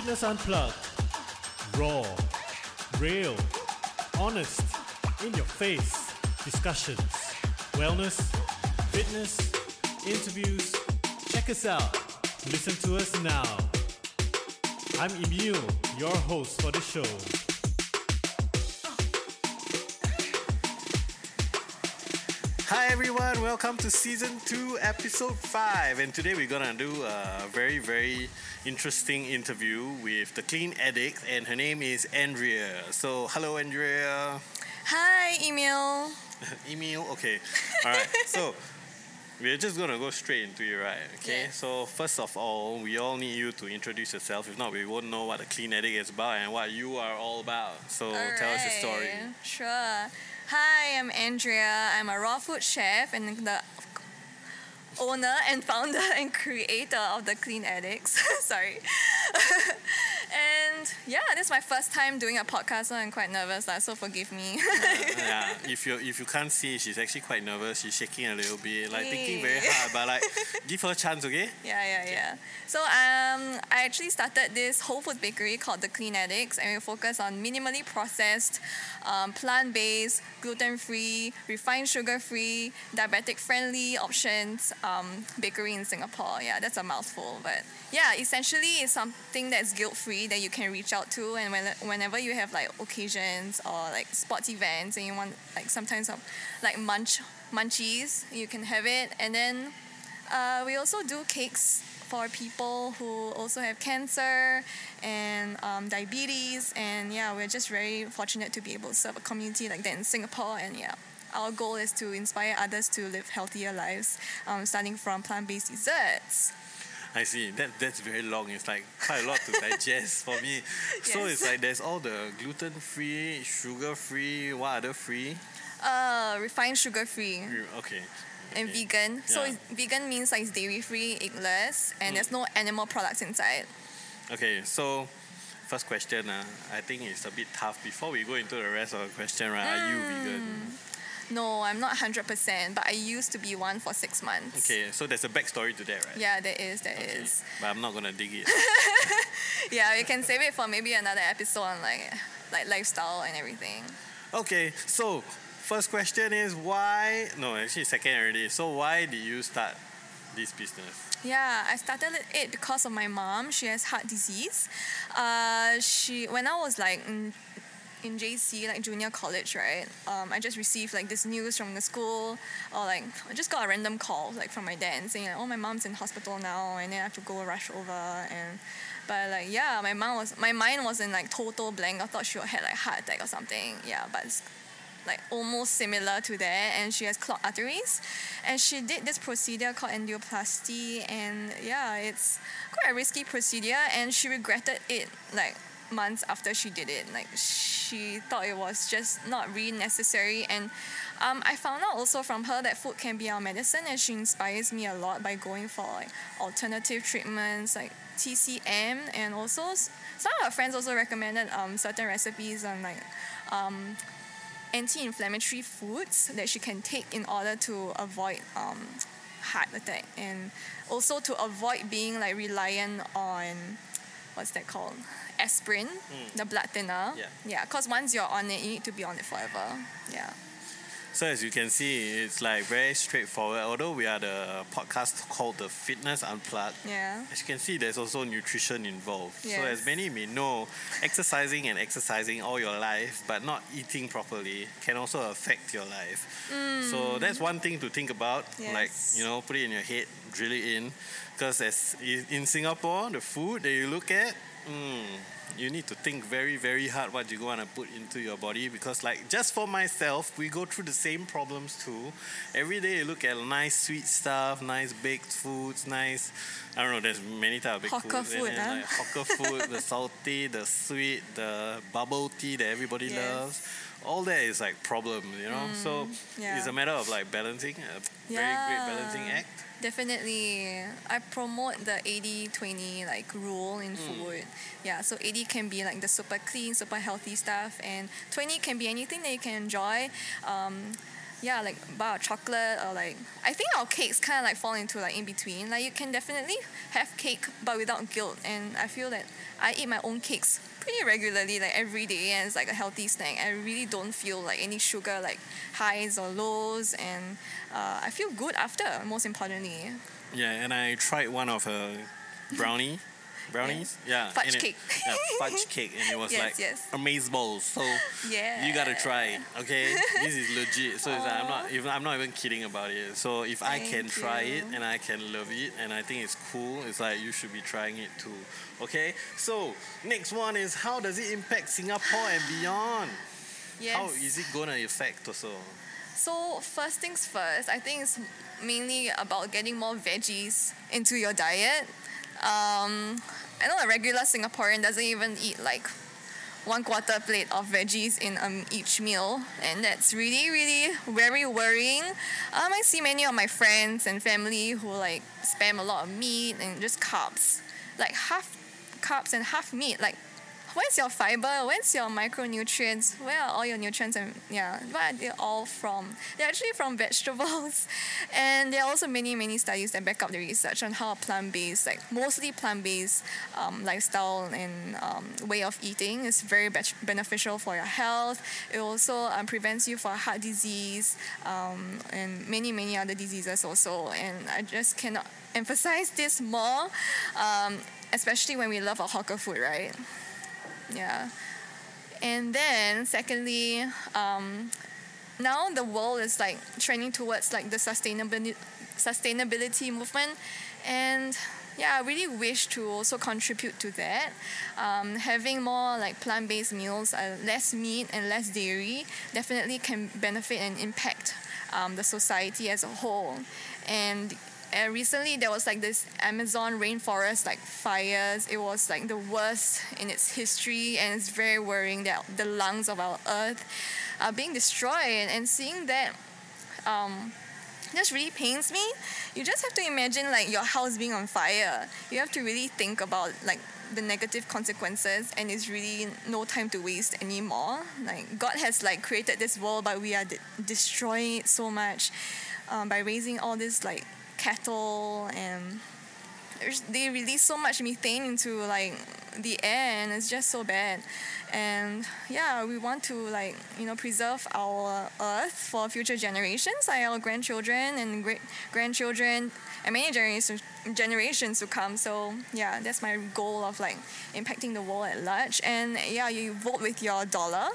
Fitness Unplugged. Raw, real, honest, in your face discussions, wellness, fitness, interviews. Check us out. Listen to us now. I'm Emil, your host for the show. Hi everyone, welcome to season 2, episode 5. And today we're gonna do a very, very interesting interview with the clean addict, and her name is Andrea. So, hello Andrea. Hi, Emil. Emil, okay. Alright, so we're just gonna go straight into it, right? Okay, Yes. so first of all, we all need you to introduce yourself. If not, we won't know what the clean addict is about and what you are all about. So, tell us your story. Sure. Hi, I'm Andrea. I'm a raw food chef and the owner and founder and creator of the Clean Addicts. Sorry. and yeah, this is my first time doing a podcast, so I'm quite nervous, lah, so forgive me. yeah, if you if you can't see, she's actually quite nervous. She's shaking a little bit, like thinking very hard. But like, give her a chance, okay? Yeah, yeah, yeah. So um, I actually started this whole food bakery called the Clean Addicts, and we focus on minimally processed, um, plant-based, gluten-free, refined sugar-free, diabetic-friendly options um, bakery in Singapore. Yeah, that's a mouthful, but yeah, essentially it's something that's guilt-free that you can reach out to, and when, whenever you have like occasions or like sports events, and you want like sometimes some like munch munchies, you can have it, and then. Uh, we also do cakes for people who also have cancer and um, diabetes. And yeah, we're just very fortunate to be able to serve a community like that in Singapore. And yeah, our goal is to inspire others to live healthier lives, um, starting from plant based desserts. I see. That that's very long. It's like quite a lot to digest for me. yes. So it's like there's all the gluten free, sugar free. What other free? Uh, refined sugar free Okay. and okay. vegan. So Yeah. it's, vegan means like it's dairy free, eggless, and there's no animal products inside. Okay, so first question, uh, I think it's a bit tough. Before we go into the rest of the question, right? Are you vegan? No, I'm not 100%, but I used to be one for six months. Okay, so there's a backstory to that, right? Yeah, there is, there Okay, is. But I'm not gonna dig it. Yeah, we can save it for maybe another episode on like like lifestyle and everything. Okay, so first question is why? No, actually second already. So why did you start this business? Yeah, I started it because of my mom. She has heart disease. Uh, she when I was like in, JC, like junior college, right? Um, I just received like this news from the school, or like I just got a random call like from my dad saying like, oh my mom's in hospital now, and then I have to go rush over and. But like yeah, my mom was my mind was in like total blank. I thought she had like heart attack or something. Yeah, but it's like almost similar to that and she has clogged arteries and she did this procedure called angioplasty and yeah it's quite a risky procedure and she regretted it like months after she did it. Like she thought it was just not really necessary. And um, I found out also from her that food can be our medicine and she inspires me a lot by going for like alternative treatments like TCM and also some of her friends also recommended um, certain recipes on like um, anti-inflammatory foods that she can take in order to avoid um, heart attack. And also to avoid being like reliant on what's that called? Aspirin? Hmm. The blood thinner Yeah. yeah because once you're on it you need to be on it forever. Yeah So as you can see, it's like very straightforward. Although we are the podcast called the Fitness Unplugged. yeah As you can see, there's also nutrition involved. So as many may know, exercising and exercising all your life, but not eating properly, can also affect your life. So mm. that's one thing to think about. Like you know, put it in your head, drill it in, because as in Singapore, the food that you look at. Mm, you need to think very, very hard what you want to put into your body because, like, just for myself, we go through the same problems too. Every day you look at nice sweet stuff, nice baked foods, nice. I don't know. There's many types of baked Hawker foods. and food, huh? like, hawker food, the salty, the sweet, the bubble tea that everybody Yes. loves. All that is like problem, you know. so yeah. it's a matter of like balancing, a very great balancing act. Definitely. I promote the 80-20 like rule in food. Yeah, so 80 can be like the super clean, super healthy stuff and 20 can be anything that you can enjoy. Um, yeah, like bar of chocolate or like I think our cakes kind of like fall into like in between. Like you can definitely have cake but without guilt, and I feel that I eat my own cakes pretty regularly, like every day, and it's like a healthy snack. I really don't feel like any sugar like highs or lows, and uh, I feel good after. Most importantly, Yeah, and I tried one of her brownie. Brownies, yeah, Fudge and it- cake. yeah, fudge cake, and it was Yes, like yes. amaze balls. So yeah, you gotta try it, okay? this is legit. So it's like, I'm not even I'm not even kidding about it. So if I can Thank try it and I can love it and I think it's cool, it's like you should be trying it too. Okay? So next one is how does it impact Singapore and beyond? Yes. How is it gonna affect also? So first things first, I think it's mainly about getting more veggies into your diet. Um, I know a regular Singaporean doesn't even eat like one quarter plate of veggies in um, each meal, and that's really, really very worrying. Um, I see many of my friends and family who like spam a lot of meat and just carbs, like half carbs and half meat. Like where's your fiber? Where's your micronutrients? Where are all your nutrients? And yeah, where are they all from? They're actually from vegetables, and there are also many many studies that back up the research on how a plant-based, like mostly plant-based um, lifestyle and um, way of eating is very be- beneficial for your health. It also um, prevents you for heart disease um, and many many other diseases also. And I just cannot emphasize this more, um, especially when we love our hawker food, right? Yeah. And then secondly, um, now the world is like trending towards like the sustainability sustainability movement, and yeah, I really wish to also contribute to that. Um, having more like plant-based meals, uh, less meat and less dairy, definitely can benefit and impact um, the society as a whole. And uh, recently there was like this Amazon rainforest like fires. It was like the worst in its history, and it's very worrying that the lungs of our earth are being destroyed. And seeing that, um, just really pains me. You just have to imagine like your house being on fire. You have to really think about like the negative consequences, and it's really no time to waste anymore. Like God has like created this world, but we are de- destroying it so much um, by raising all this like cattle and they release so much methane into like the air and it's just so bad. And yeah we want to like you know preserve our earth for future generations. Like our grandchildren and great grandchildren and many generations generations to come. So yeah that's my goal of like impacting the world at large. And yeah you vote with your dollar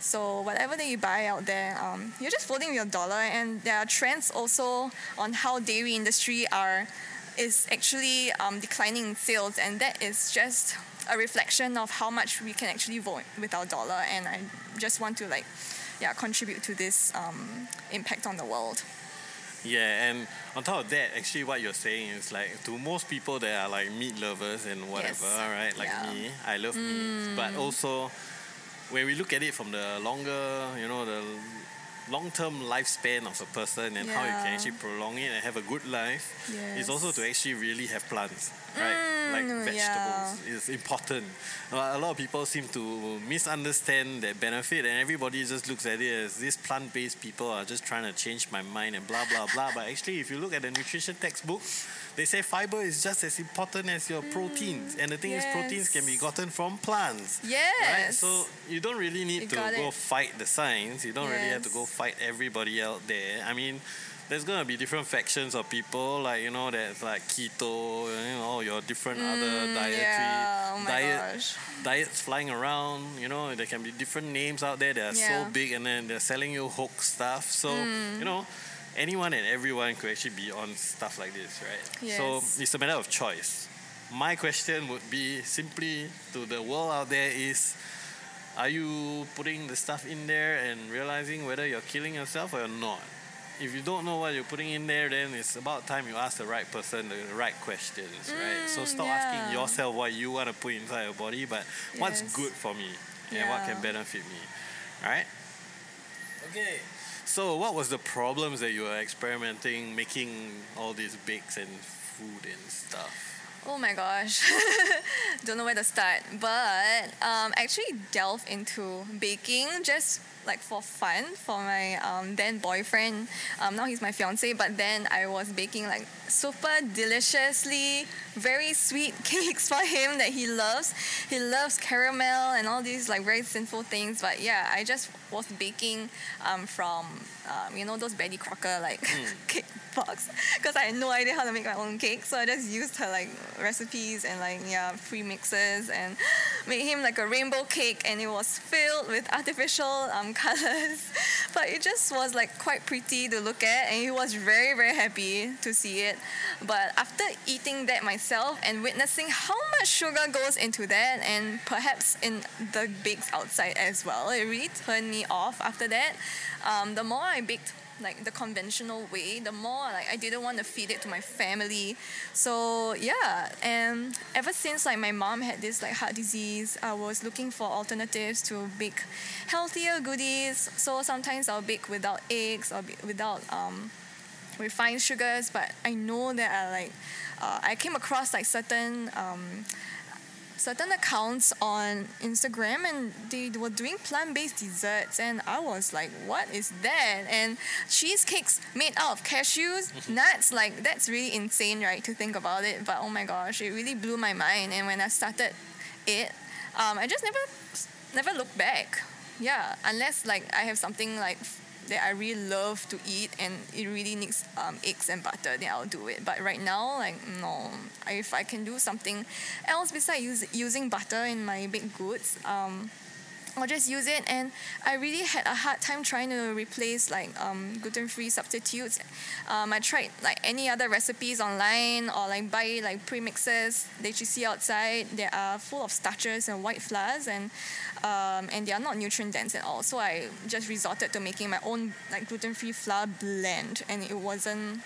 so whatever that you buy out there, um, you're just voting with your dollar. And there are trends also on how dairy industry are is actually um, declining in sales, and that is just a reflection of how much we can actually vote with our dollar. And I just want to like, yeah, contribute to this um, impact on the world. Yeah, and on top of that, actually, what you're saying is like to most people that are like meat lovers and whatever, Yes. right? Like Yeah. me, I love meat, but also when we look at it from the longer, you know, the long-term lifespan of a person and how you can actually prolong it and have a good life, is also to actually really have plants, right? like Mm, vegetables is important. A lot of people seem to misunderstand that benefit, and everybody just looks at it as these plant-based people are just trying to change my mind and blah blah blah. But actually, if you look at the nutrition textbook, they say fiber is just as important as your proteins, and the thing is, proteins can be gotten from plants. Right? So you don't really need You to go it. fight the science. You don't really have to go fight everybody out there. I mean, there's gonna be different factions of people, like you know, there's like keto, you know, your different other dietary Mm, yeah. Oh my diet gosh. diets flying around. You know, there can be different names out there that are Yeah. so big, and then they're selling you hoax stuff. So Mm. you know. Anyone and everyone could actually be on stuff like this, right? Yes. So it's a matter of choice. My question would be simply to the world out there is are you putting the stuff in there and realizing whether you're killing yourself or you're not? If you don't know what you're putting in there, then it's about time you ask the right person the right questions, right? So mm, stop yeah. asking yourself what you want to put inside your body, but what's good for me and what can benefit me, right? Okay. So, what was the problems that you were experimenting, making all these bakes and food and stuff? Oh my gosh. Don't know where to start. But um, actually delve into baking just like for fun for my um, then boyfriend. Um, now he's my fiance, but then I was baking like super deliciously very sweet cakes for him that he loves. He loves caramel and all these like very sinful things. But yeah, I just was baking um, from um, you know those Betty Crocker like cake box because I had no idea how to make my own cake. So I just used her like recipes and like yeah free mixes and made him like a rainbow cake and it was filled with artificial um, colors. But it just was like quite pretty to look at and he was very very happy to see it. But after eating that myself and witnessing how much sugar goes into that and perhaps in the bakes outside as well, it really turned me off after that. Um, the more I baked like the conventional way, the more like I didn't want to feed it to my family. So yeah, and ever since like my mom had this like heart disease, I was looking for alternatives to bake healthier goodies. So sometimes I'll bake without eggs or without um, refined sugars. But I know that I like uh, I came across like certain um, certain accounts on Instagram and they were doing plant-based desserts and I was like what is that? And cheesecakes made out of cashews nuts like that's really insane right to think about it. But oh my gosh it really blew my mind. And when I started it um, I just never never looked back. Yeah unless like I have something like that I really love to eat and it really needs um, eggs and butter, then I'll do it. But right now, like no, if I can do something else besides use, using butter in my baked goods, um, I'll just use it. And I really had a hard time trying to replace like um, gluten-free substitutes. Um, I tried like any other recipes online or like buy like premixes that you see outside. They are full of starches and white flours and um, and they are not nutrient dense at all. So I just resorted to making my own like gluten-free flour blend, and it wasn't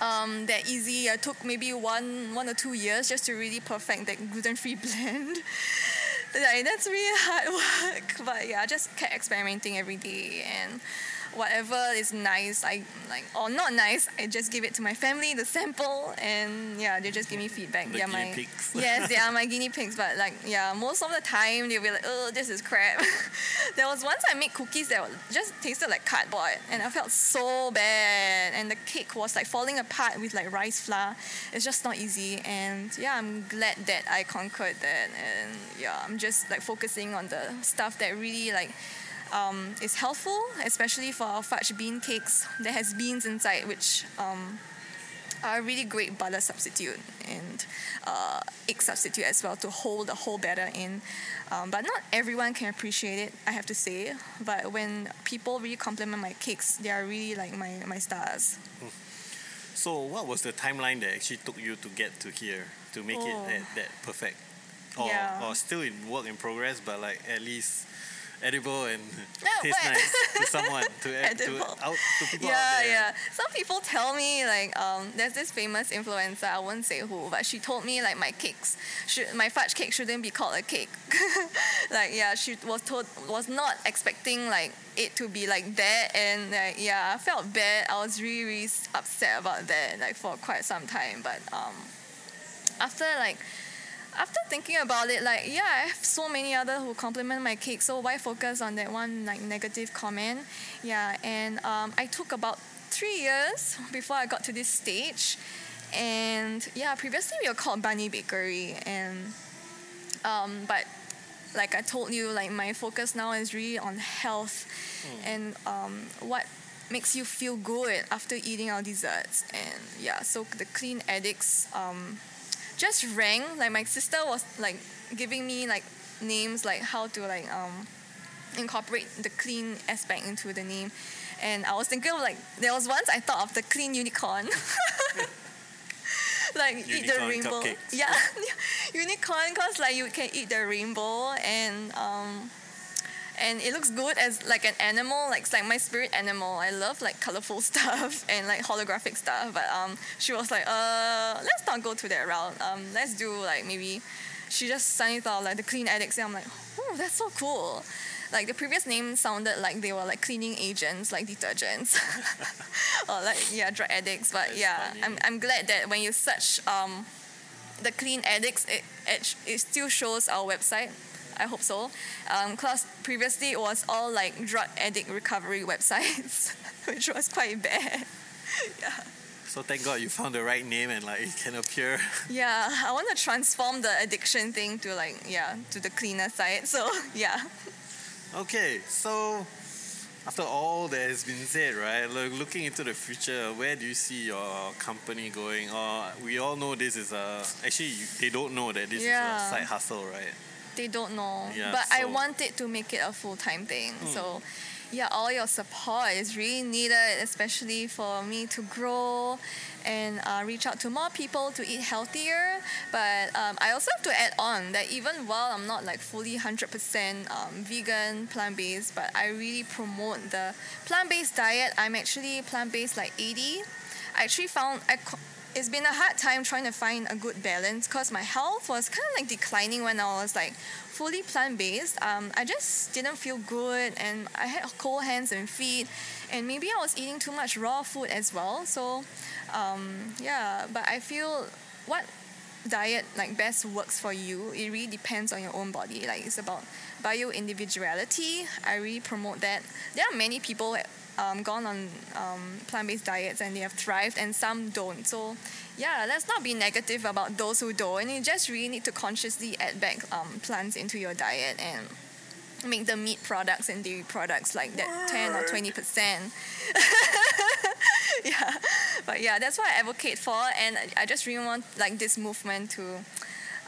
um, that easy. I took maybe one one or two years just to really perfect that gluten-free blend. Like, that's really hard work, but yeah, I just kept experimenting every day and whatever is nice, I like or not nice, I just give it to my family, the sample, and yeah, they just give me feedback. The They're guinea my pigs. yes, they are my guinea pigs. But like yeah, most of the time they'll be like, oh, this is crap. there was once I made cookies that just tasted like cardboard, and I felt so bad. And the cake was like falling apart with like rice flour. It's just not easy. And yeah, I'm glad that I conquered that. And yeah, I'm just like focusing on the stuff that really like um, is helpful, especially for our fudge bean cakes that has beans inside, which um, are a really great butter substitute and uh, egg substitute as well to hold the whole batter in. Um, but not everyone can appreciate it, I have to say. But when people really compliment my cakes, they are really like my, my stars. So, what was the timeline that actually took you to get to here to make Oh. it that, that perfect? Or, Yeah. or still in work in progress, but like at least edible and No, taste nice to someone to, to out to people yeah, out there. yeah. Some people tell me like um, there's this famous influencer. I won't say who, but she told me like my cakes should my fudge cake shouldn't be called a cake. like yeah, she was told was not expecting like it to be like that, and like yeah, I felt bad. I was really really upset about that like for quite some time, but um, after like after thinking about it, like yeah, I have so many other who compliment my cake, so why focus on that one like negative comment? Yeah, and um, I took about three years before I got to this stage, and yeah, previously we were called Bunny Bakery, and um, but like I told you, like my focus now is really on health, and um, what makes you feel good after eating our desserts, and yeah, so the Clean Addicts. Um, just rang like my sister was like giving me like names like how to like um incorporate the clean aspect into the name. And i was thinking of like there was once i thought of the clean unicorn. Like eat the rainbow. cupcakes. yeah unicorn because like you can eat the rainbow and um and it looks good as like an animal like like my spirit animal. I love like colorful stuff and like holographic stuff but um she was like uh let's not go to that route. Um let's do like maybe she just suddenly thought like the clean addicts and i'm like oh that's so cool. Like the previous name sounded like they were like cleaning agents like detergents. Or like yeah drug addicts but That's yeah funny. I'm, I'm glad that when you search um the clean addicts it, it, it still shows our website I hope so. Um, because previously it was all like drug addict recovery websites, which was quite bad. yeah. So thank God you found the right name and like it can appear. Yeah, I want to transform the addiction thing to like yeah to the cleaner side. So yeah. Okay, so after all that has been said, right? Look, looking into the future, where do you see your company going? Or we all know this is a actually you- they don't know that this Yeah. is a side hustle, right? They don't know, Yeah, but I so- want it to make it a full time thing. Hmm. So yeah, all your support is really needed, especially for me to grow and uh, reach out to more people to eat healthier. But um, I also have to add on that even while I'm not like fully 100% um, vegan, plant based, but I really promote the plant based diet. I'm actually plant based like 80. I actually found I co- it's been a hard time trying to find a good balance because my health was kind of like declining when I was like fully plant based. Um, I just didn't feel good and I had cold hands and feet, and maybe I was eating too much raw food as well. So, um, yeah, but I feel what diet like best works for you it really depends on your own body like it's about bio individuality i really promote that there are many people um, gone on um, plant-based diets and they have thrived and some don't. So yeah let's not be negative about those who don't. And you just really need to consciously add back um, plants into your diet and make the meat products and dairy products like that 10 or 20 percent. Yeah but yeah that's what i advocate for and i just really want like this movement to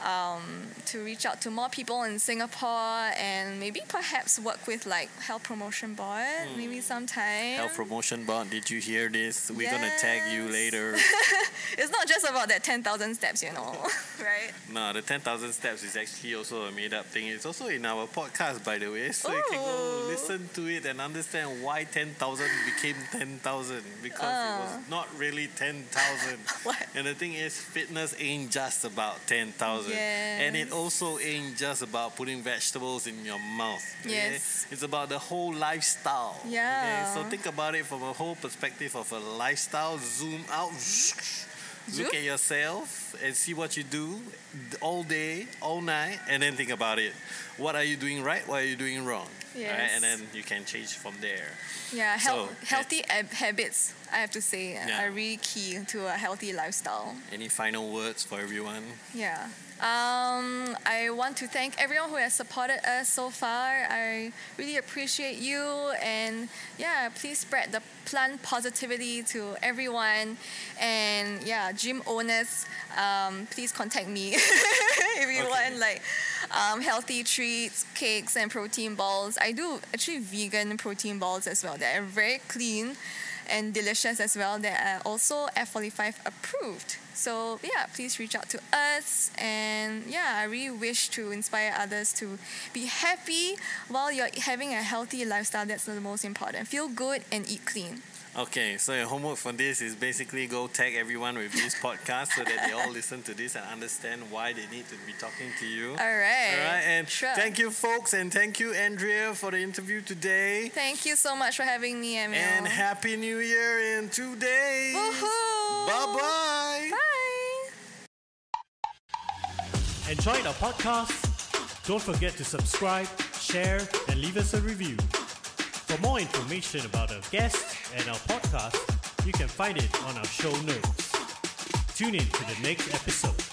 um, to reach out to more people in Singapore and maybe perhaps work with like health promotion board maybe sometime. Health promotion board, did you hear this? We're gonna tag you later. It's not just about that 10,000 steps, you know, right? no, the 10,000 steps is actually also a made up thing. It's also in our podcast, by the way. So you can go listen to it and understand why 10,000 became 10,000 because it was not really 10,000. What? And the thing is, fitness ain't just about 10,000. And it also ain't just about putting vegetables in your mouth. okay? Yes. It's about the whole lifestyle. Yeah. Okay? So think about it from a whole perspective of a lifestyle. Zoom out. Look at yourself and see what you do all day, all night, and then think about it. What are you doing right? What are you doing wrong? Right? And then you can change from there. Yeah, hel- So, healthy ab- habits, I have to say, Yeah. are really key to a healthy lifestyle. Any final words for everyone? Yeah. Um, I want to thank everyone who has supported us so far. I really appreciate you. And yeah, please spread the plant positivity to everyone. And yeah, gym owners, um, please contact me if you Okay. want like um, healthy treats, cakes, and protein balls. I do actually vegan protein balls as well. They are very clean and delicious as well. They are also F45 approved. So yeah, please reach out to us. And yeah, I really wish to inspire others to be happy while you're having a healthy lifestyle. That's the most important. Feel good and eat clean. Okay, so your homework for this is basically go tag everyone with this podcast so that they all listen to this and understand why they need to be talking to you. All right. All right, and Sure. thank you, folks, and thank you, Andrea, for the interview today. Thank you so much for having me, Emil. And Happy New Year in two days. Woohoo! Bye-bye. Bye. Enjoyed our podcast? Don't forget to subscribe, share, and leave us a review. For more information about our guests and our podcast, you can find it on our show notes. Tune in to the next episode.